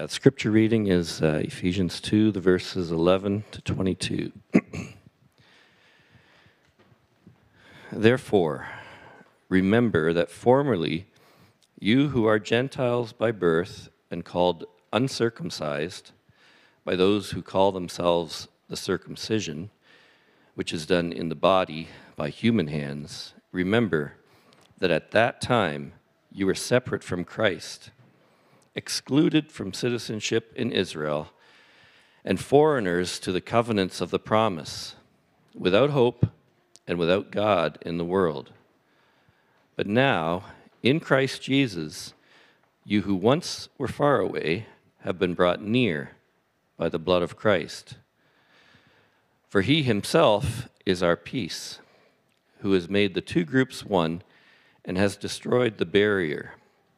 The scripture reading is uh, Ephesians 2, the verses 11 to 22. Therefore, remember that formerly you who are Gentiles by birth and called uncircumcised by those who call themselves the circumcision, which is done in the body by human hands, remember that at that time you were separate from Christ, excluded from citizenship in Israel, and foreigners to the covenants of the promise, without hope and without God in the world. But now, in Christ Jesus, you who once were far away have been brought near by the blood of Christ. For he himself is our peace, who has made the two groups one and has destroyed the barrier,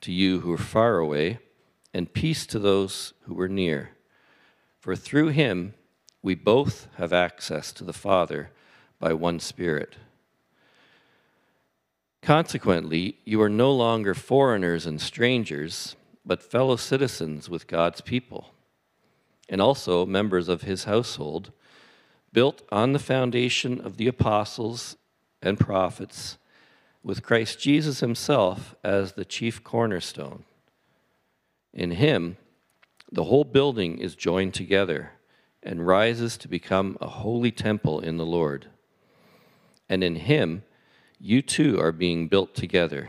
to you who are far away, and peace to those who were near. For through him we both have access to the Father by one Spirit. Consequently, you are no longer foreigners and strangers, but fellow citizens with God's people, and also members of his household, built on the foundation of the apostles and prophets, with Christ Jesus himself as the chief cornerstone. In him, the whole building is joined together and rises to become a holy temple in the Lord and in him you too are being built together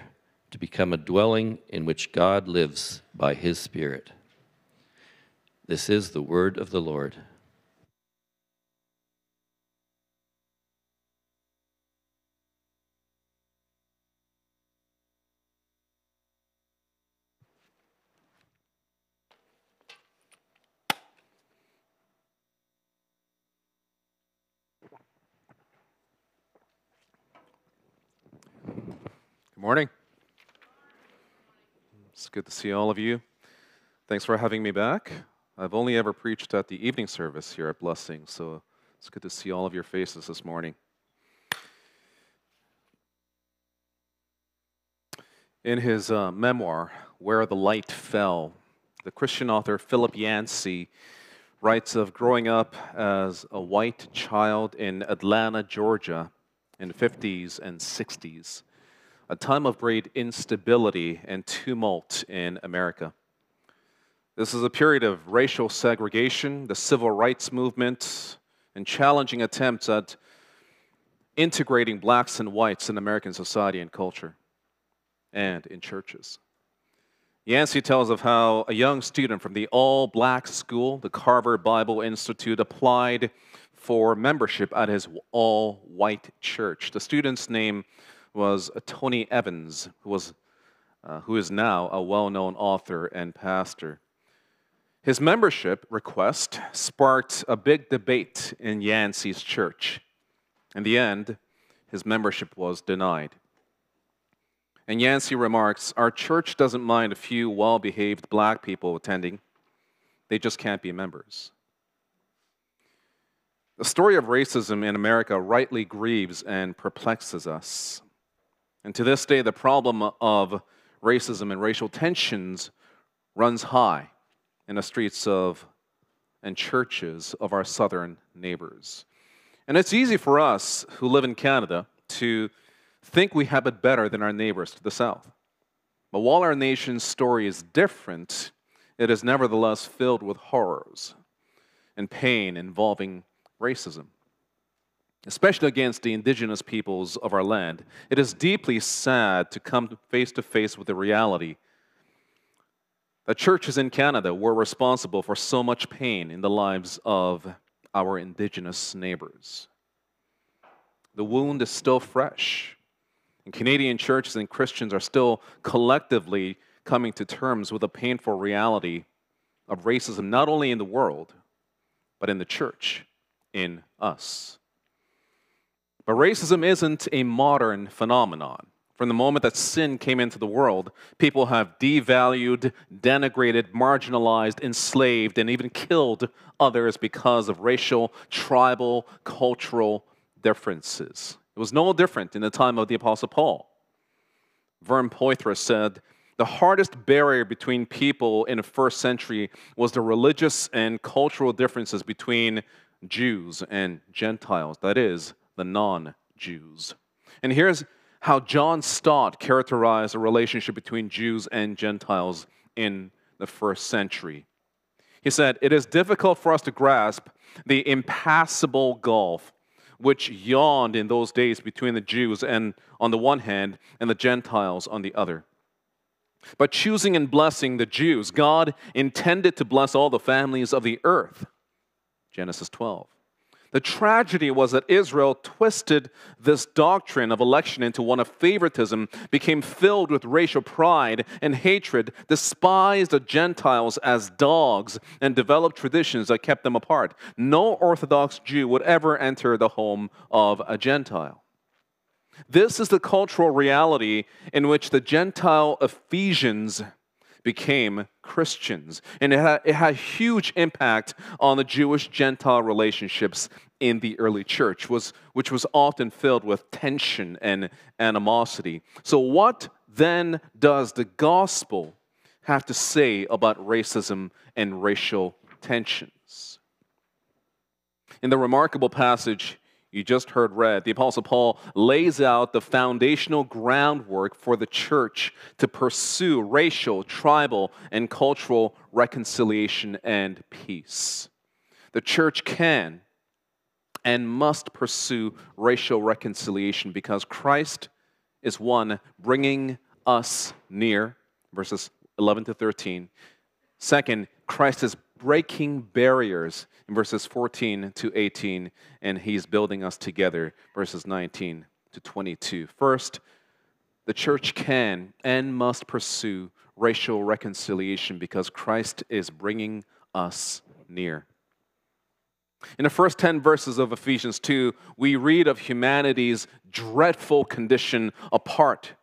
to become a dwelling in which God lives by his Spirit. This is the word of the Lord. Good morning. It's good to see all of you. Thanks for having me back. I've only ever preached at the evening service here at Blessing, so it's good to see all of your faces this morning. In his uh, memoir, Where the Light Fell, the Christian author Philip Yancey writes of growing up as a white child in Atlanta, Georgia in the 50s and 60s a time of great instability and tumult in America. This is a period of racial segregation, the civil rights movement, and challenging attempts at integrating blacks and whites in American society and culture and in churches. Yancey tells of how a young student from the all black school, the Carver Bible Institute, applied for membership at his all white church. The student's name was Tony Evans, who, was, uh, who is now a well known author and pastor. His membership request sparked a big debate in Yancey's church. In the end, his membership was denied. And Yancey remarks Our church doesn't mind a few well behaved black people attending, they just can't be members. The story of racism in America rightly grieves and perplexes us. And to this day, the problem of racism and racial tensions runs high in the streets of and churches of our southern neighbors. And it's easy for us who live in Canada to think we have it better than our neighbors to the south. But while our nation's story is different, it is nevertheless filled with horrors and pain involving racism especially against the indigenous peoples of our land, it is deeply sad to come face to face with the reality that churches in Canada were responsible for so much pain in the lives of our indigenous neighbors. The wound is still fresh, and Canadian churches and Christians are still collectively coming to terms with the painful reality of racism, not only in the world, but in the church, in us. But racism isn't a modern phenomenon. From the moment that sin came into the world, people have devalued, denigrated, marginalized, enslaved, and even killed others because of racial, tribal, cultural differences. It was no different in the time of the Apostle Paul. Vern Poythress said, the hardest barrier between people in the first century was the religious and cultural differences between Jews and Gentiles, that is, the non Jews. And here's how John Stott characterized the relationship between Jews and Gentiles in the first century. He said, It is difficult for us to grasp the impassable gulf which yawned in those days between the Jews and on the one hand and the Gentiles on the other. But choosing and blessing the Jews, God intended to bless all the families of the earth. Genesis 12. The tragedy was that Israel twisted this doctrine of election into one of favoritism, became filled with racial pride and hatred, despised the Gentiles as dogs, and developed traditions that kept them apart. No Orthodox Jew would ever enter the home of a Gentile. This is the cultural reality in which the Gentile Ephesians became Christians. And it had, it had huge impact on the Jewish Gentile relationships in the early church, was, which was often filled with tension and animosity. So, what then does the gospel have to say about racism and racial tensions? In the remarkable passage you just heard read, the Apostle Paul lays out the foundational groundwork for the church to pursue racial, tribal, and cultural reconciliation and peace. The church can and must pursue racial reconciliation because Christ is one bringing us near, verses 11 to 13. Second, Christ is breaking barriers in verses 14 to 18, and he's building us together, verses 19 to 22. First, the church can and must pursue racial reconciliation because Christ is bringing us near. In the first 10 verses of Ephesians 2, we read of humanity's dreadful condition apart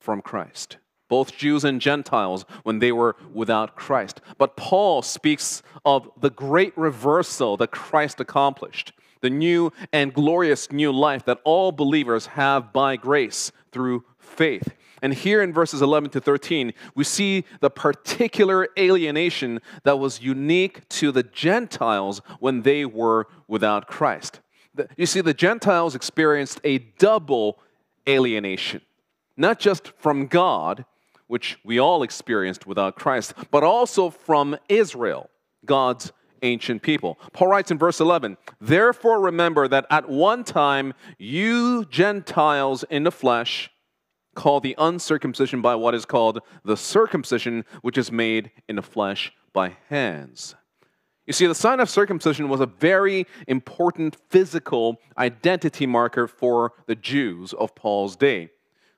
from Christ both Jews and Gentiles, when they were without Christ. But Paul speaks of the great reversal that Christ accomplished, the new and glorious new life that all believers have by grace through faith. And here in verses 11 to 13, we see the particular alienation that was unique to the Gentiles when they were without Christ. You see, the Gentiles experienced a double alienation, not just from God, which we all experienced without Christ, but also from Israel, God's ancient people. Paul writes in verse 11, Therefore remember that at one time you Gentiles in the flesh, called the uncircumcision by what is called the circumcision, which is made in the flesh by hands. You see, the sign of circumcision was a very important physical identity marker for the Jews of Paul's day.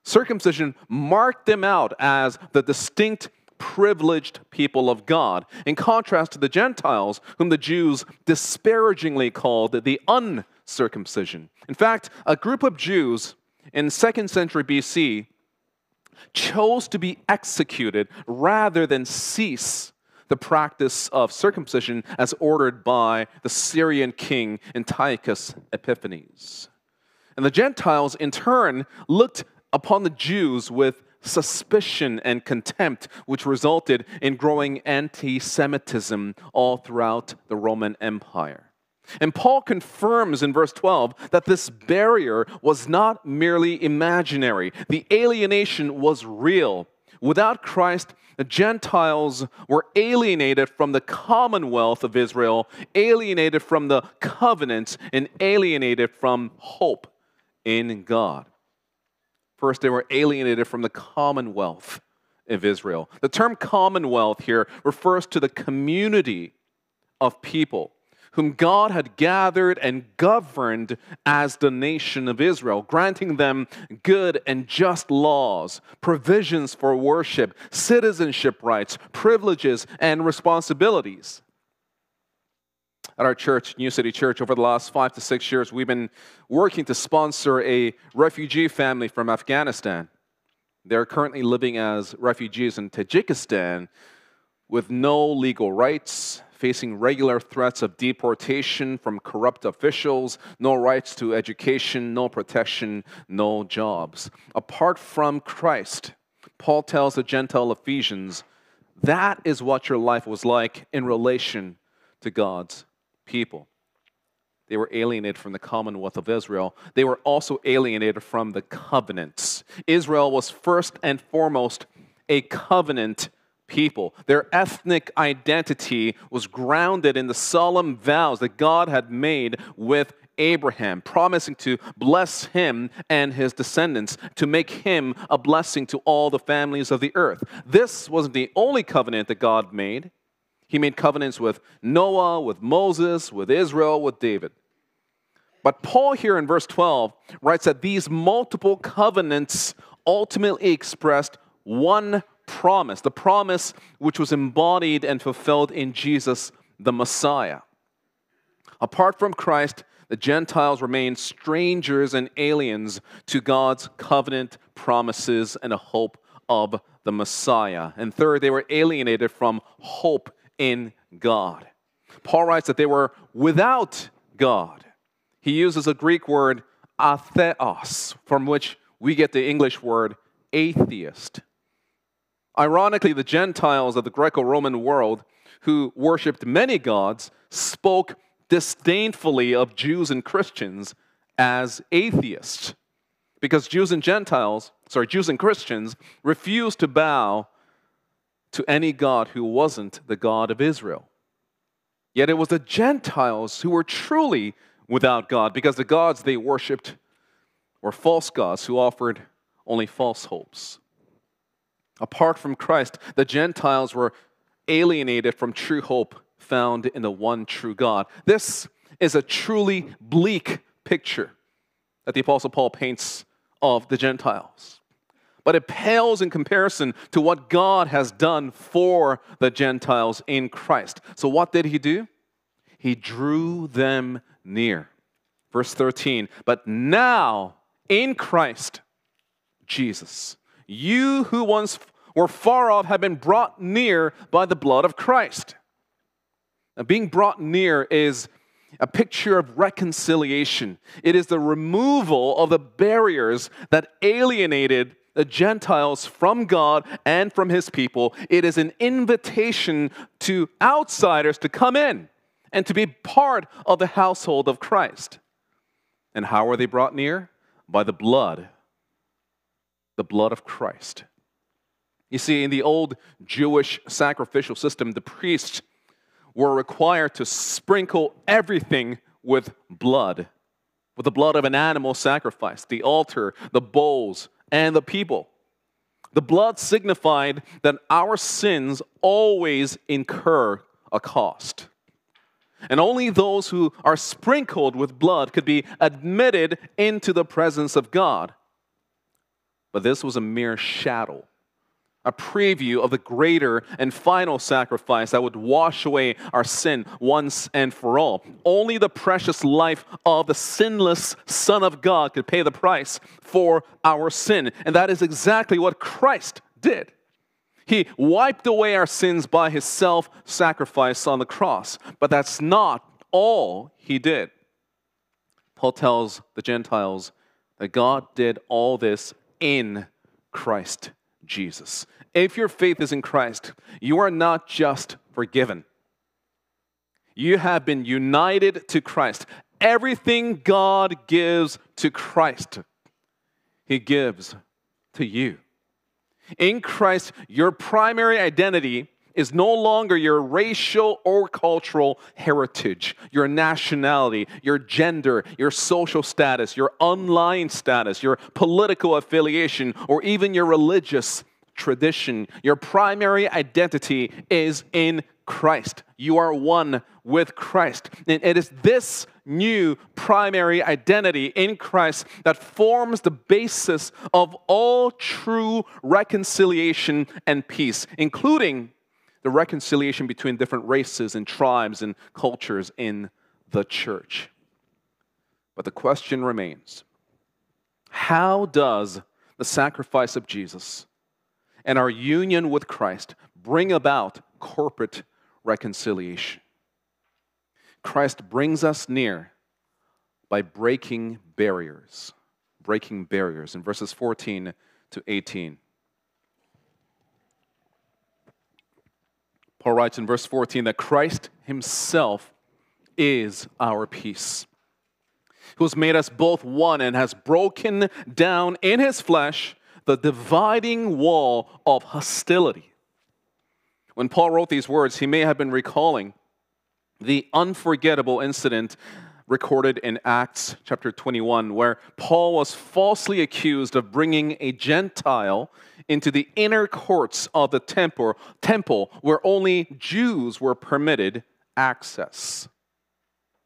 Circumcision marked them out as the distinct, privileged people of God, in contrast to the Gentiles, whom the Jews disparagingly called the uncircumcision. In fact, a group of Jews in 2nd century BC chose to be executed rather than cease the practice of circumcision as ordered by the Syrian king Antiochus Epiphanes. And the Gentiles, in turn, looked upon the Jews with suspicion and contempt, which resulted in growing anti Semitism all throughout the Roman Empire. And Paul confirms in verse 12 that this barrier was not merely imaginary, the alienation was real. Without Christ, the Gentiles were alienated from the commonwealth of Israel, alienated from the covenants, and alienated from hope in God. First, they were alienated from the commonwealth of Israel. The term commonwealth here refers to the community of people whom God had gathered and governed as the nation of Israel, granting them good and just laws, provisions for worship, citizenship rights, privileges, and responsibilities. At our church, New City Church, over the last five to six years, we've been working to sponsor a refugee family from Afghanistan. They're currently living as refugees in Tajikistan with no legal rights, facing regular threats of deportation from corrupt officials, no rights to education, no protection, no jobs. Apart from Christ, Paul tells the Gentile Ephesians, that is what your life was like in relation to God's people. They were alienated from the commonwealth of Israel. They were also alienated from the covenants. Israel was first and foremost a covenant people. Their ethnic identity was grounded in the solemn vows that God had made with Abraham, promising to bless him and his descendants, to make him a blessing to all the families of the earth. This wasn't the only covenant that God made. He made covenants with Noah, with Moses, with Israel, with David. But Paul, here in verse 12, writes that these multiple covenants ultimately expressed one promise, the promise which was embodied and fulfilled in Jesus, the Messiah. Apart from Christ, the Gentiles remained strangers and aliens to God's covenant promises and a hope of the Messiah. And third, they were alienated from hope in God. Paul writes that they were without God. He uses a Greek word, atheos, from which we get the English word atheist. Ironically, the Gentiles of the Greco Roman world, who worshiped many gods, spoke disdainfully of Jews and Christians as atheists. Because Jews and Gentiles, sorry, Jews and Christians refused to bow to any God who wasn't the God of Israel. Yet it was the Gentiles who were truly without God because the gods they worshiped were false gods who offered only false hopes. Apart from Christ, the Gentiles were alienated from true hope found in the one true God. This is a truly bleak picture that the Apostle Paul paints of the Gentiles. But it pales in comparison to what God has done for the Gentiles in Christ. So, what did he do? He drew them near. Verse 13, but now in Christ Jesus, you who once were far off have been brought near by the blood of Christ. Now, being brought near is a picture of reconciliation. It is the removal of the barriers that alienated the Gentiles from God and from his people. It is an invitation to outsiders to come in and to be part of the household of Christ. And how are they brought near? By the blood, the blood of Christ. You see, in the old Jewish sacrificial system, the priests were required to sprinkle everything with blood, with the blood of an animal sacrifice, the altar, the bowls, and the people. The blood signified that our sins always incur a cost. And only those who are sprinkled with blood could be admitted into the presence of God. But this was a mere shadow a preview of the greater and final sacrifice that would wash away our sin once and for all. Only the precious life of the sinless Son of God could pay the price for our sin. And that is exactly what Christ did. He wiped away our sins by his self sacrifice on the cross. But that's not all he did. Paul tells the Gentiles that God did all this in Christ Jesus. If your faith is in Christ, you are not just forgiven, you have been united to Christ. Everything God gives to Christ, He gives to you. In Christ, your primary identity is no longer your racial or cultural heritage, your nationality, your gender, your social status, your online status, your political affiliation, or even your religious tradition. Your primary identity is in Christ. You are one with Christ. And it is this new primary identity in Christ that forms the basis of all true reconciliation and peace, including the reconciliation between different races and tribes and cultures in the church. But the question remains how does the sacrifice of Jesus and our union with Christ bring about corporate reconciliation? Christ brings us near by breaking barriers. Breaking barriers in verses 14 to 18. Paul writes in verse 14 that Christ himself is our peace, who has made us both one and has broken down in his flesh the dividing wall of hostility. When Paul wrote these words, he may have been recalling the unforgettable incident recorded in Acts chapter 21, where Paul was falsely accused of bringing a Gentile into the inner courts of the temple, temple where only Jews were permitted access.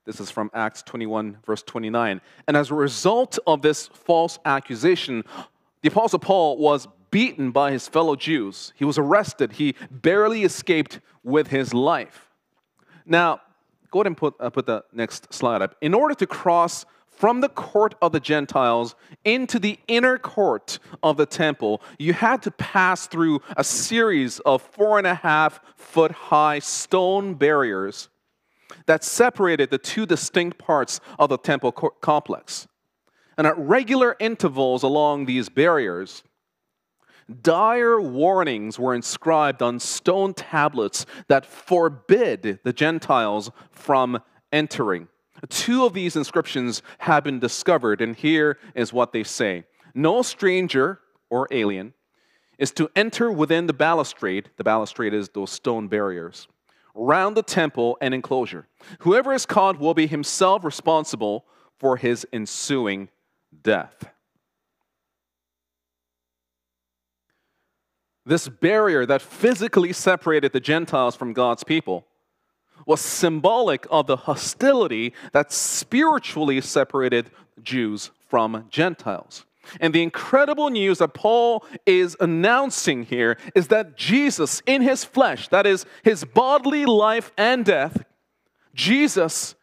This is from Acts 21, verse 29. And as a result of this false accusation, the Apostle Paul was beaten by his fellow Jews. He was arrested. He barely escaped with his life. Now, go ahead and put, uh, put the next slide up. In order to cross from the court of the Gentiles into the inner court of the temple, you had to pass through a series of four and a half foot high stone barriers that separated the two distinct parts of the temple complex. And at regular intervals along these barriers, dire warnings were inscribed on stone tablets that forbid the Gentiles from entering. Two of these inscriptions have been discovered, and here is what they say No stranger or alien is to enter within the balustrade, the balustrade is those stone barriers, round the temple and enclosure. Whoever is caught will be himself responsible for his ensuing death. This barrier that physically separated the Gentiles from God's people was symbolic of the hostility that spiritually separated Jews from Gentiles. And the incredible news that Paul is announcing here is that Jesus, in his flesh, that is, his bodily life and death, Jesus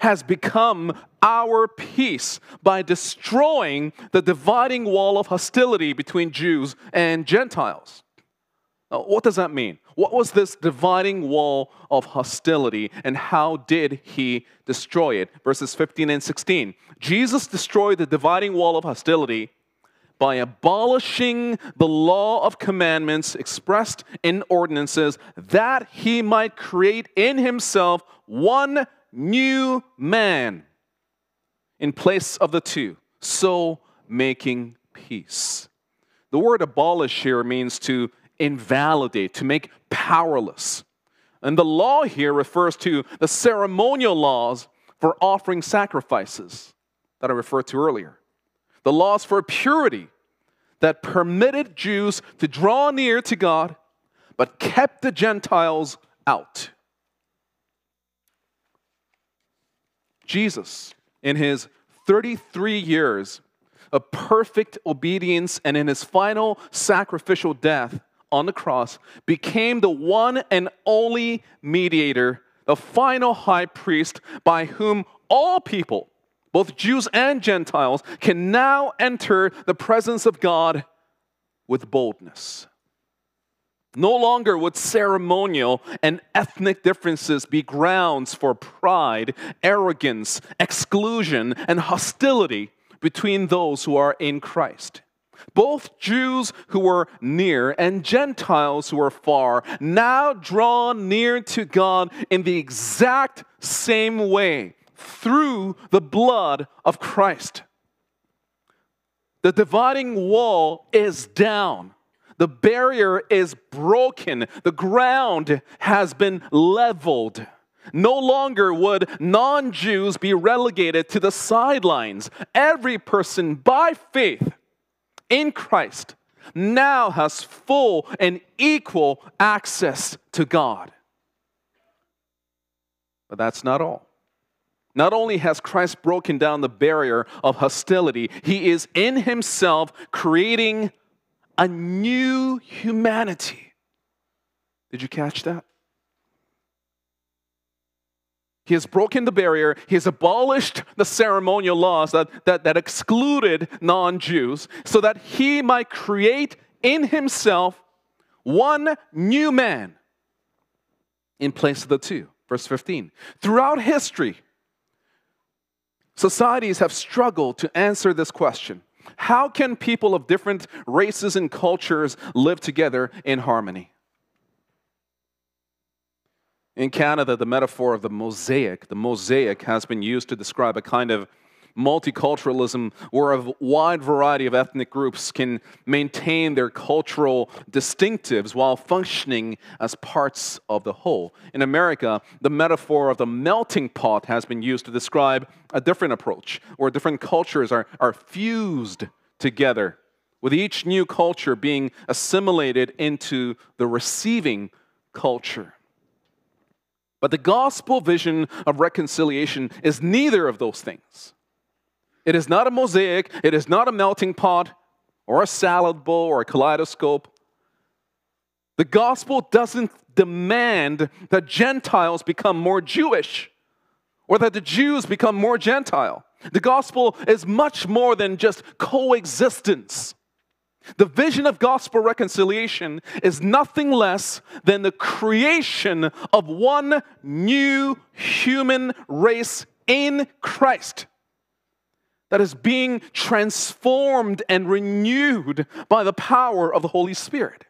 has become our peace by destroying the dividing wall of hostility between Jews and Gentiles. Now, what does that mean? What was this dividing wall of hostility and how did he destroy it? Verses 15 and 16. Jesus destroyed the dividing wall of hostility by abolishing the law of commandments expressed in ordinances that he might create in himself one new man in place of the two, so making peace. The word abolish here means to invalidate, to make powerless. And the law here refers to the ceremonial laws for offering sacrifices that I referred to earlier. The laws for purity that permitted Jews to draw near to God, but kept the Gentiles out. Jesus, in his 33 years of perfect obedience and in his final sacrificial death on the cross, became the one and only mediator, the final high priest by whom all people, both Jews and Gentiles, can now enter the presence of God with boldness. No longer would ceremonial and ethnic differences be grounds for pride, arrogance, exclusion, and hostility between those who are in Christ. Both Jews who were near and Gentiles who were far now draw near to God in the exact same way through the blood of Christ. The dividing wall is down. The barrier is broken. The ground has been leveled. No longer would non Jews be relegated to the sidelines. Every person by faith in Christ now has full and equal access to God. But that's not all. Not only has Christ broken down the barrier of hostility, he is in himself creating a new humanity. Did you catch that? He has broken the barrier. He has abolished the ceremonial laws that, that, that excluded non Jews so that he might create in himself one new man in place of the two. Verse 15. Throughout history, societies have struggled to answer this question How can people of different races and cultures live together in harmony? In Canada, the metaphor of the mosaic, the mosaic has been used to describe a kind of multiculturalism where a wide variety of ethnic groups can maintain their cultural distinctives while functioning as parts of the whole. In America, the metaphor of the melting pot has been used to describe a different approach where different cultures are, are fused together, with each new culture being assimilated into the receiving culture. But the gospel vision of reconciliation is neither of those things. It is not a mosaic, it is not a melting pot or a salad bowl or a kaleidoscope. The gospel doesn't demand that Gentiles become more Jewish or that the Jews become more Gentile. The gospel is much more than just coexistence. The vision of gospel reconciliation is nothing less than the creation of one new human race in Christ that is being transformed and renewed by the power of the Holy Spirit.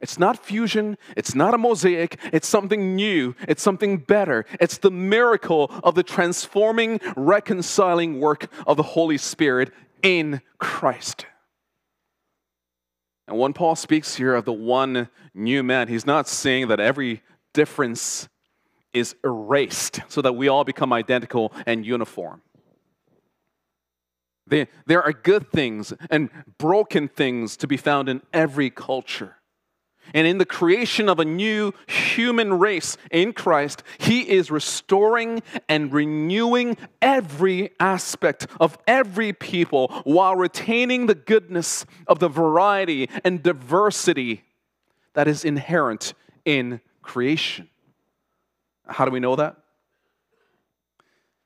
It's not fusion, it's not a mosaic, it's something new, it's something better. It's the miracle of the transforming, reconciling work of the Holy Spirit in Christ. And when Paul speaks here of the one new man, he's not saying that every difference is erased so that we all become identical and uniform. There, there are good things and broken things to be found in every culture. And in the creation of a new human race in Christ, He is restoring and renewing every aspect of every people while retaining the goodness of the variety and diversity that is inherent in creation. How do we know that?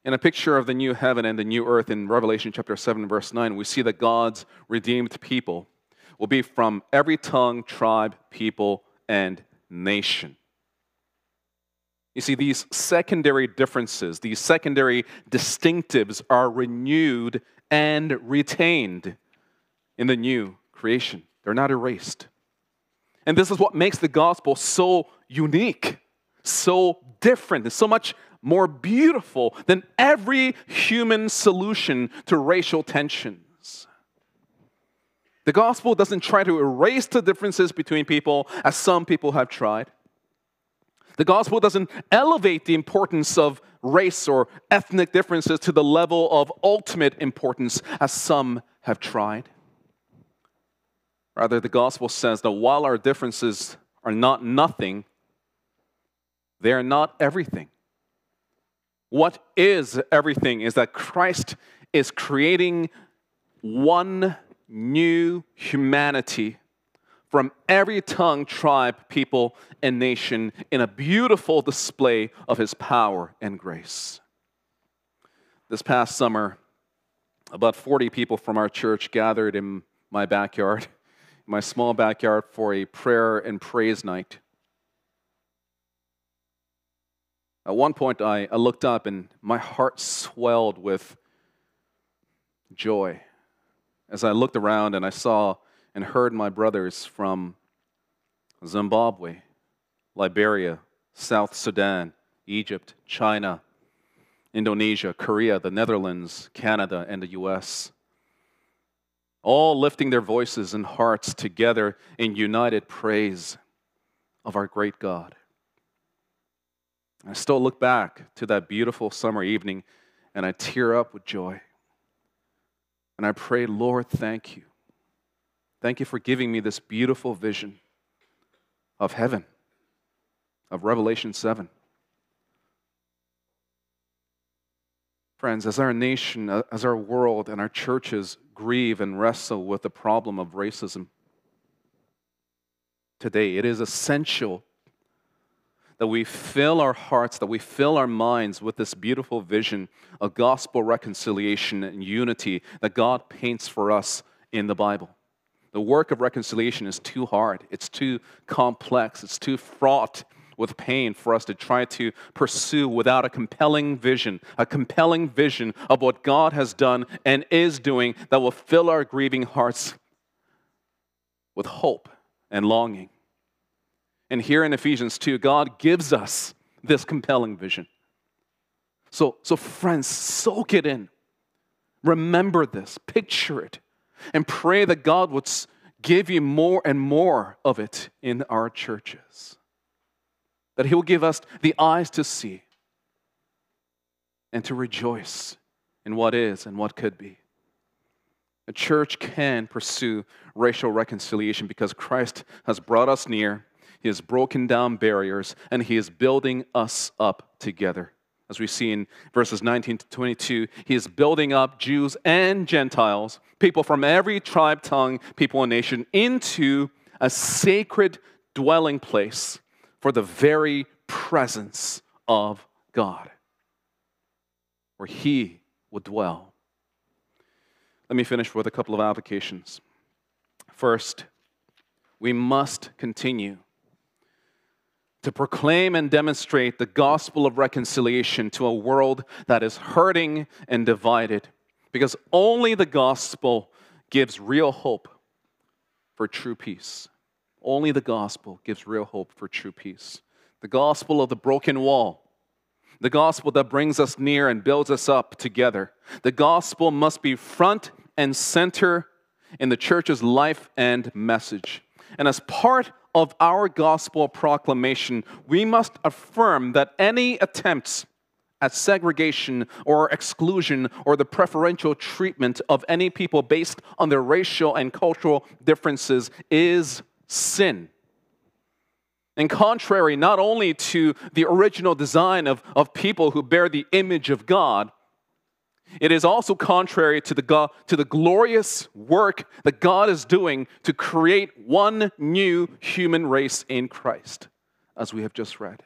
In a picture of the new heaven and the new earth in Revelation chapter 7, verse 9, we see that God's redeemed people will be from every tongue, tribe, people, and nation. You see, these secondary differences, these secondary distinctives are renewed and retained in the new creation. They're not erased. And this is what makes the gospel so unique, so different, and so much more beautiful than every human solution to racial tensions. The gospel doesn't try to erase the differences between people as some people have tried. The gospel doesn't elevate the importance of race or ethnic differences to the level of ultimate importance as some have tried. Rather, the gospel says that while our differences are not nothing, they are not everything. What is everything is that Christ is creating one new humanity from every tongue, tribe, people, and nation in a beautiful display of his power and grace. This past summer, about 40 people from our church gathered in my backyard, my small backyard, for a prayer and praise night. At one point, I, I looked up and my heart swelled with joy as I looked around and I saw and heard my brothers from Zimbabwe, Liberia, South Sudan, Egypt, China, Indonesia, Korea, the Netherlands, Canada, and the US, all lifting their voices and hearts together in united praise of our great God. I still look back to that beautiful summer evening and I tear up with joy. And I pray, Lord, thank you. Thank you for giving me this beautiful vision of heaven, of Revelation 7. Friends, as our nation, uh, as our world, and our churches grieve and wrestle with the problem of racism today, it is essential that we fill our hearts, that we fill our minds with this beautiful vision of gospel reconciliation and unity that God paints for us in the Bible. The work of reconciliation is too hard, it's too complex, it's too fraught with pain for us to try to pursue without a compelling vision, a compelling vision of what God has done and is doing that will fill our grieving hearts with hope and longing. And here in Ephesians 2, God gives us this compelling vision. So, so friends, soak it in. Remember this, picture it, and pray that God would give you more and more of it in our churches. That He will give us the eyes to see and to rejoice in what is and what could be. A church can pursue racial reconciliation because Christ has brought us near he has broken down barriers, and He is building us up together. As we see in verses 19 to 22, He is building up Jews and Gentiles, people from every tribe, tongue, people, and nation, into a sacred dwelling place for the very presence of God, where He would dwell. Let me finish with a couple of applications. First, we must continue to proclaim and demonstrate the gospel of reconciliation to a world that is hurting and divided. Because only the gospel gives real hope for true peace. Only the gospel gives real hope for true peace. The gospel of the broken wall. The gospel that brings us near and builds us up together. The gospel must be front and center in the church's life and message. And as part of our gospel proclamation, we must affirm that any attempts at segregation or exclusion or the preferential treatment of any people based on their racial and cultural differences is sin. And contrary not only to the original design of, of people who bear the image of God, it is also contrary to the, God, to the glorious work that God is doing to create one new human race in Christ, as we have just read.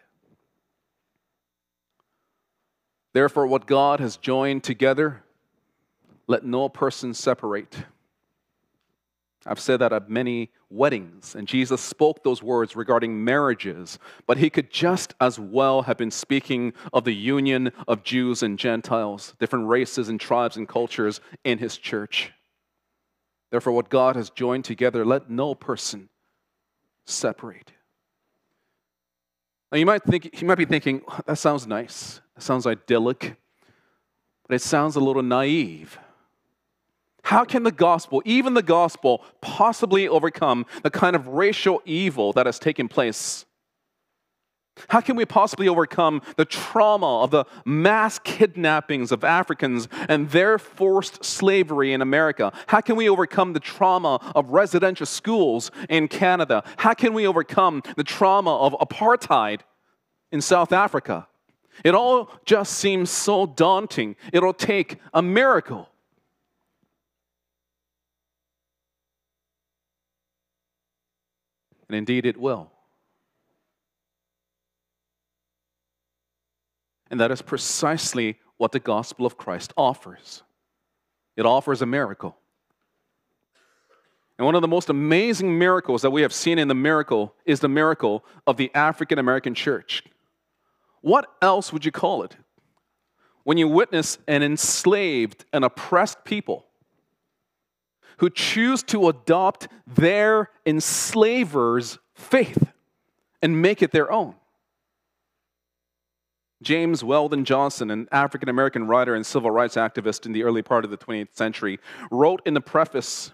Therefore, what God has joined together, let no person separate. I've said that at many weddings, and Jesus spoke those words regarding marriages, but he could just as well have been speaking of the union of Jews and Gentiles, different races and tribes and cultures in his church. Therefore, what God has joined together, let no person separate. Now, you might, think, you might be thinking, that sounds nice, that sounds idyllic, but it sounds a little naive. How can the gospel, even the gospel, possibly overcome the kind of racial evil that has taken place? How can we possibly overcome the trauma of the mass kidnappings of Africans and their forced slavery in America? How can we overcome the trauma of residential schools in Canada? How can we overcome the trauma of apartheid in South Africa? It all just seems so daunting. It'll take a miracle. And indeed, it will. And that is precisely what the gospel of Christ offers it offers a miracle. And one of the most amazing miracles that we have seen in the miracle is the miracle of the African American church. What else would you call it? When you witness an enslaved and oppressed people who choose to adopt their enslavers' faith and make it their own. James Weldon Johnson, an African American writer and civil rights activist in the early part of the 20th century, wrote in the preface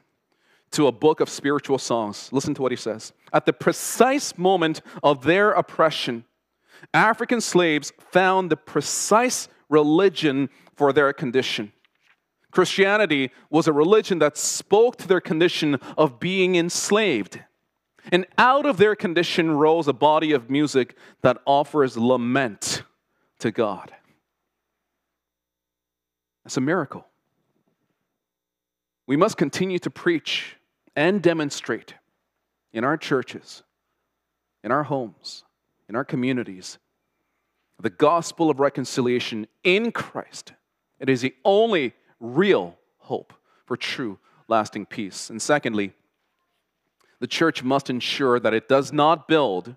to a book of spiritual songs. Listen to what he says. At the precise moment of their oppression, African slaves found the precise religion for their condition. Christianity was a religion that spoke to their condition of being enslaved. And out of their condition rose a body of music that offers lament to God. That's a miracle. We must continue to preach and demonstrate in our churches, in our homes, in our communities, the gospel of reconciliation in Christ. It is the only real hope for true lasting peace. And secondly, the church must ensure that it does not build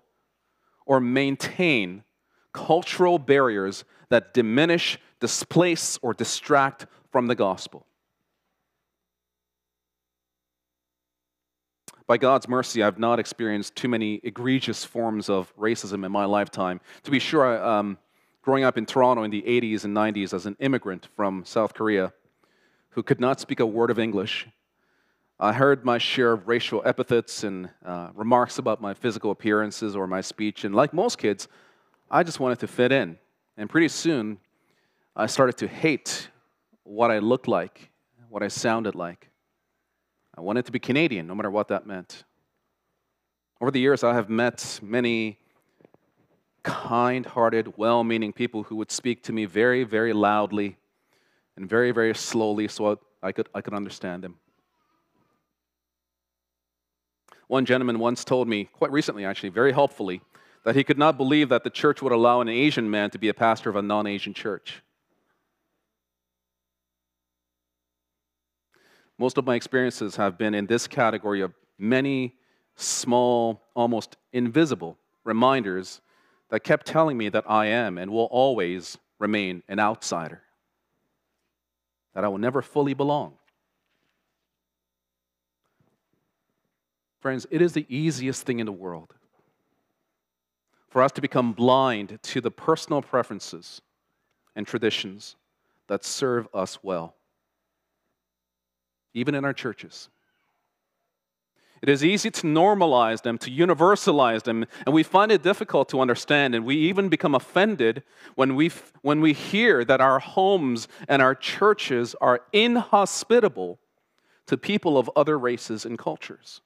or maintain cultural barriers that diminish, displace, or distract from the gospel. By God's mercy, I've not experienced too many egregious forms of racism in my lifetime. To be sure, um, growing up in Toronto in the 80s and 90s as an immigrant from South Korea who could not speak a word of English, I heard my share of racial epithets and uh, remarks about my physical appearances or my speech. And like most kids, I just wanted to fit in. And pretty soon, I started to hate what I looked like, what I sounded like. I wanted to be Canadian, no matter what that meant. Over the years, I have met many kind hearted, well meaning people who would speak to me very, very loudly and very, very slowly so I could, I could understand them. One gentleman once told me, quite recently actually, very helpfully, that he could not believe that the church would allow an Asian man to be a pastor of a non Asian church. Most of my experiences have been in this category of many small, almost invisible reminders that kept telling me that I am and will always remain an outsider, that I will never fully belong. Friends, it is the easiest thing in the world for us to become blind to the personal preferences and traditions that serve us well even in our churches. It is easy to normalize them, to universalize them, and we find it difficult to understand. And we even become offended when we, when we hear that our homes and our churches are inhospitable to people of other races and cultures.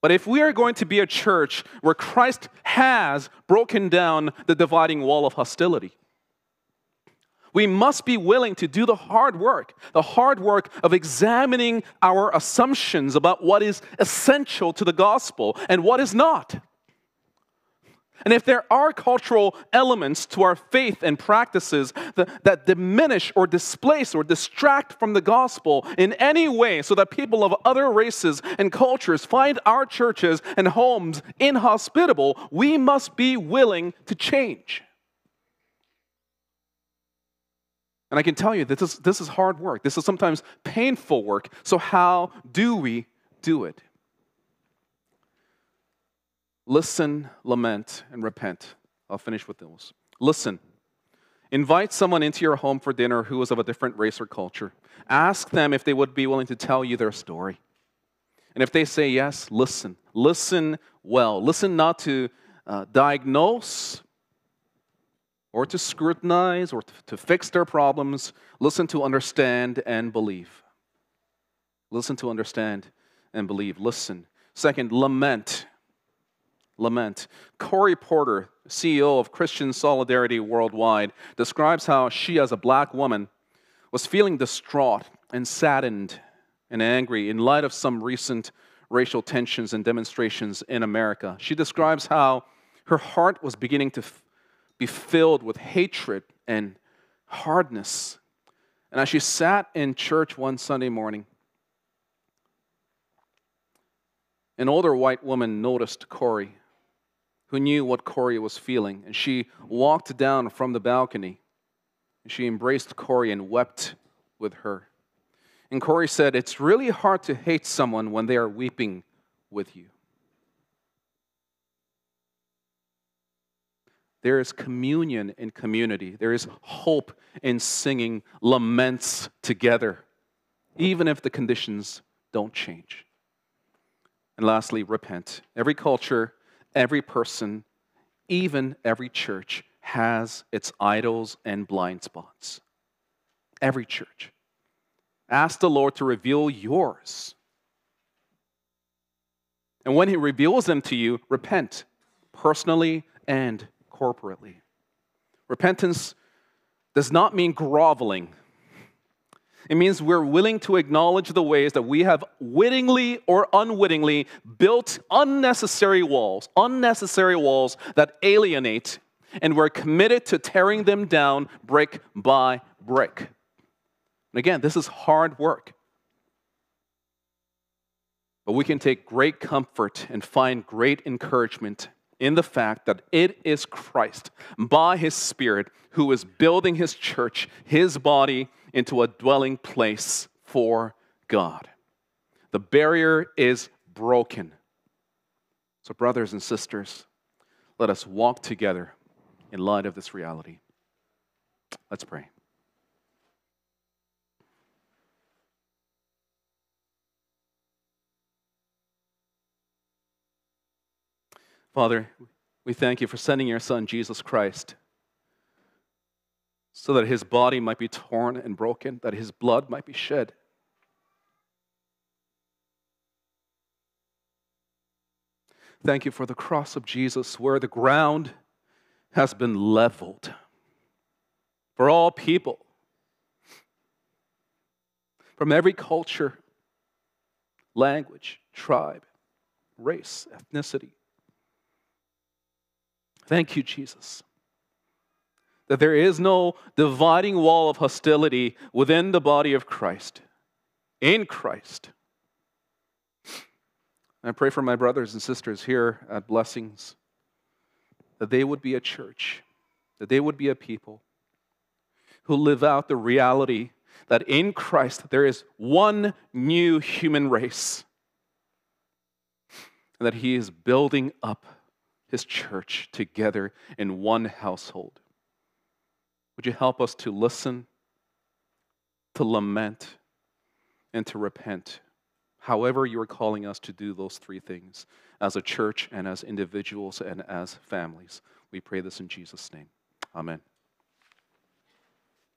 But if we are going to be a church where Christ has broken down the dividing wall of hostility, we must be willing to do the hard work, the hard work of examining our assumptions about what is essential to the gospel and what is not. And if there are cultural elements to our faith and practices that, that, diminish or displace or distract from the gospel in any way so that people of other races and cultures find our churches and homes inhospitable, we must be willing to change. And I can tell you that this, this is hard work. This is sometimes painful work. So, how do we do it? Listen, lament, and repent. I'll finish with those. Listen. Invite someone into your home for dinner who is of a different race or culture. Ask them if they would be willing to tell you their story. And if they say yes, listen. Listen well. Listen not to uh, diagnose, or to scrutinize or to fix their problems. Listen to understand and believe. Listen to understand and believe. Listen. Second, lament. Lament. Corey Porter, CEO of Christian Solidarity Worldwide, describes how she, as a black woman, was feeling distraught and saddened and angry in light of some recent racial tensions and demonstrations in America. She describes how her heart was beginning to be filled with hatred and hardness. And as she sat in church one Sunday morning, an older white woman noticed Corey, who knew what Corey was feeling, and she walked down from the balcony. And she embraced Corey and wept with her. And Corey said, It's really hard to hate someone when they are weeping with you. There is communion in community. There is hope in singing laments together, even if the conditions don't change. And lastly, repent. Every culture, every person, even every church has its idols and blind spots. Every church. Ask the Lord to reveal yours. And when He reveals them to you, repent personally and corporately. Repentance does not mean groveling. It means we're willing to acknowledge the ways that we have wittingly or unwittingly built unnecessary walls, unnecessary walls that alienate, and we're committed to tearing them down brick by brick. And again, this is hard work. But we can take great comfort and find great encouragement in the fact that it is Christ, by his Spirit, who is building his church, his body, into a dwelling place for God. The barrier is broken. So, brothers and sisters, let us walk together in light of this reality. Let's pray. Father, we thank you for sending your Son, Jesus Christ, so that his body might be torn and broken, that his blood might be shed. Thank you for the cross of Jesus, where the ground has been leveled for all people, from every culture, language, tribe, race, ethnicity. Thank you, Jesus. That there is no dividing wall of hostility within the body of Christ, in Christ. I pray for my brothers and sisters here at Blessings that they would be a church, that they would be a people who live out the reality that in Christ there is one new human race, and that He is building up his church together in one household. Would you help us to listen, to lament, and to repent? However, you are calling us to do those three things as a church and as individuals and as families. We pray this in Jesus' name. Amen.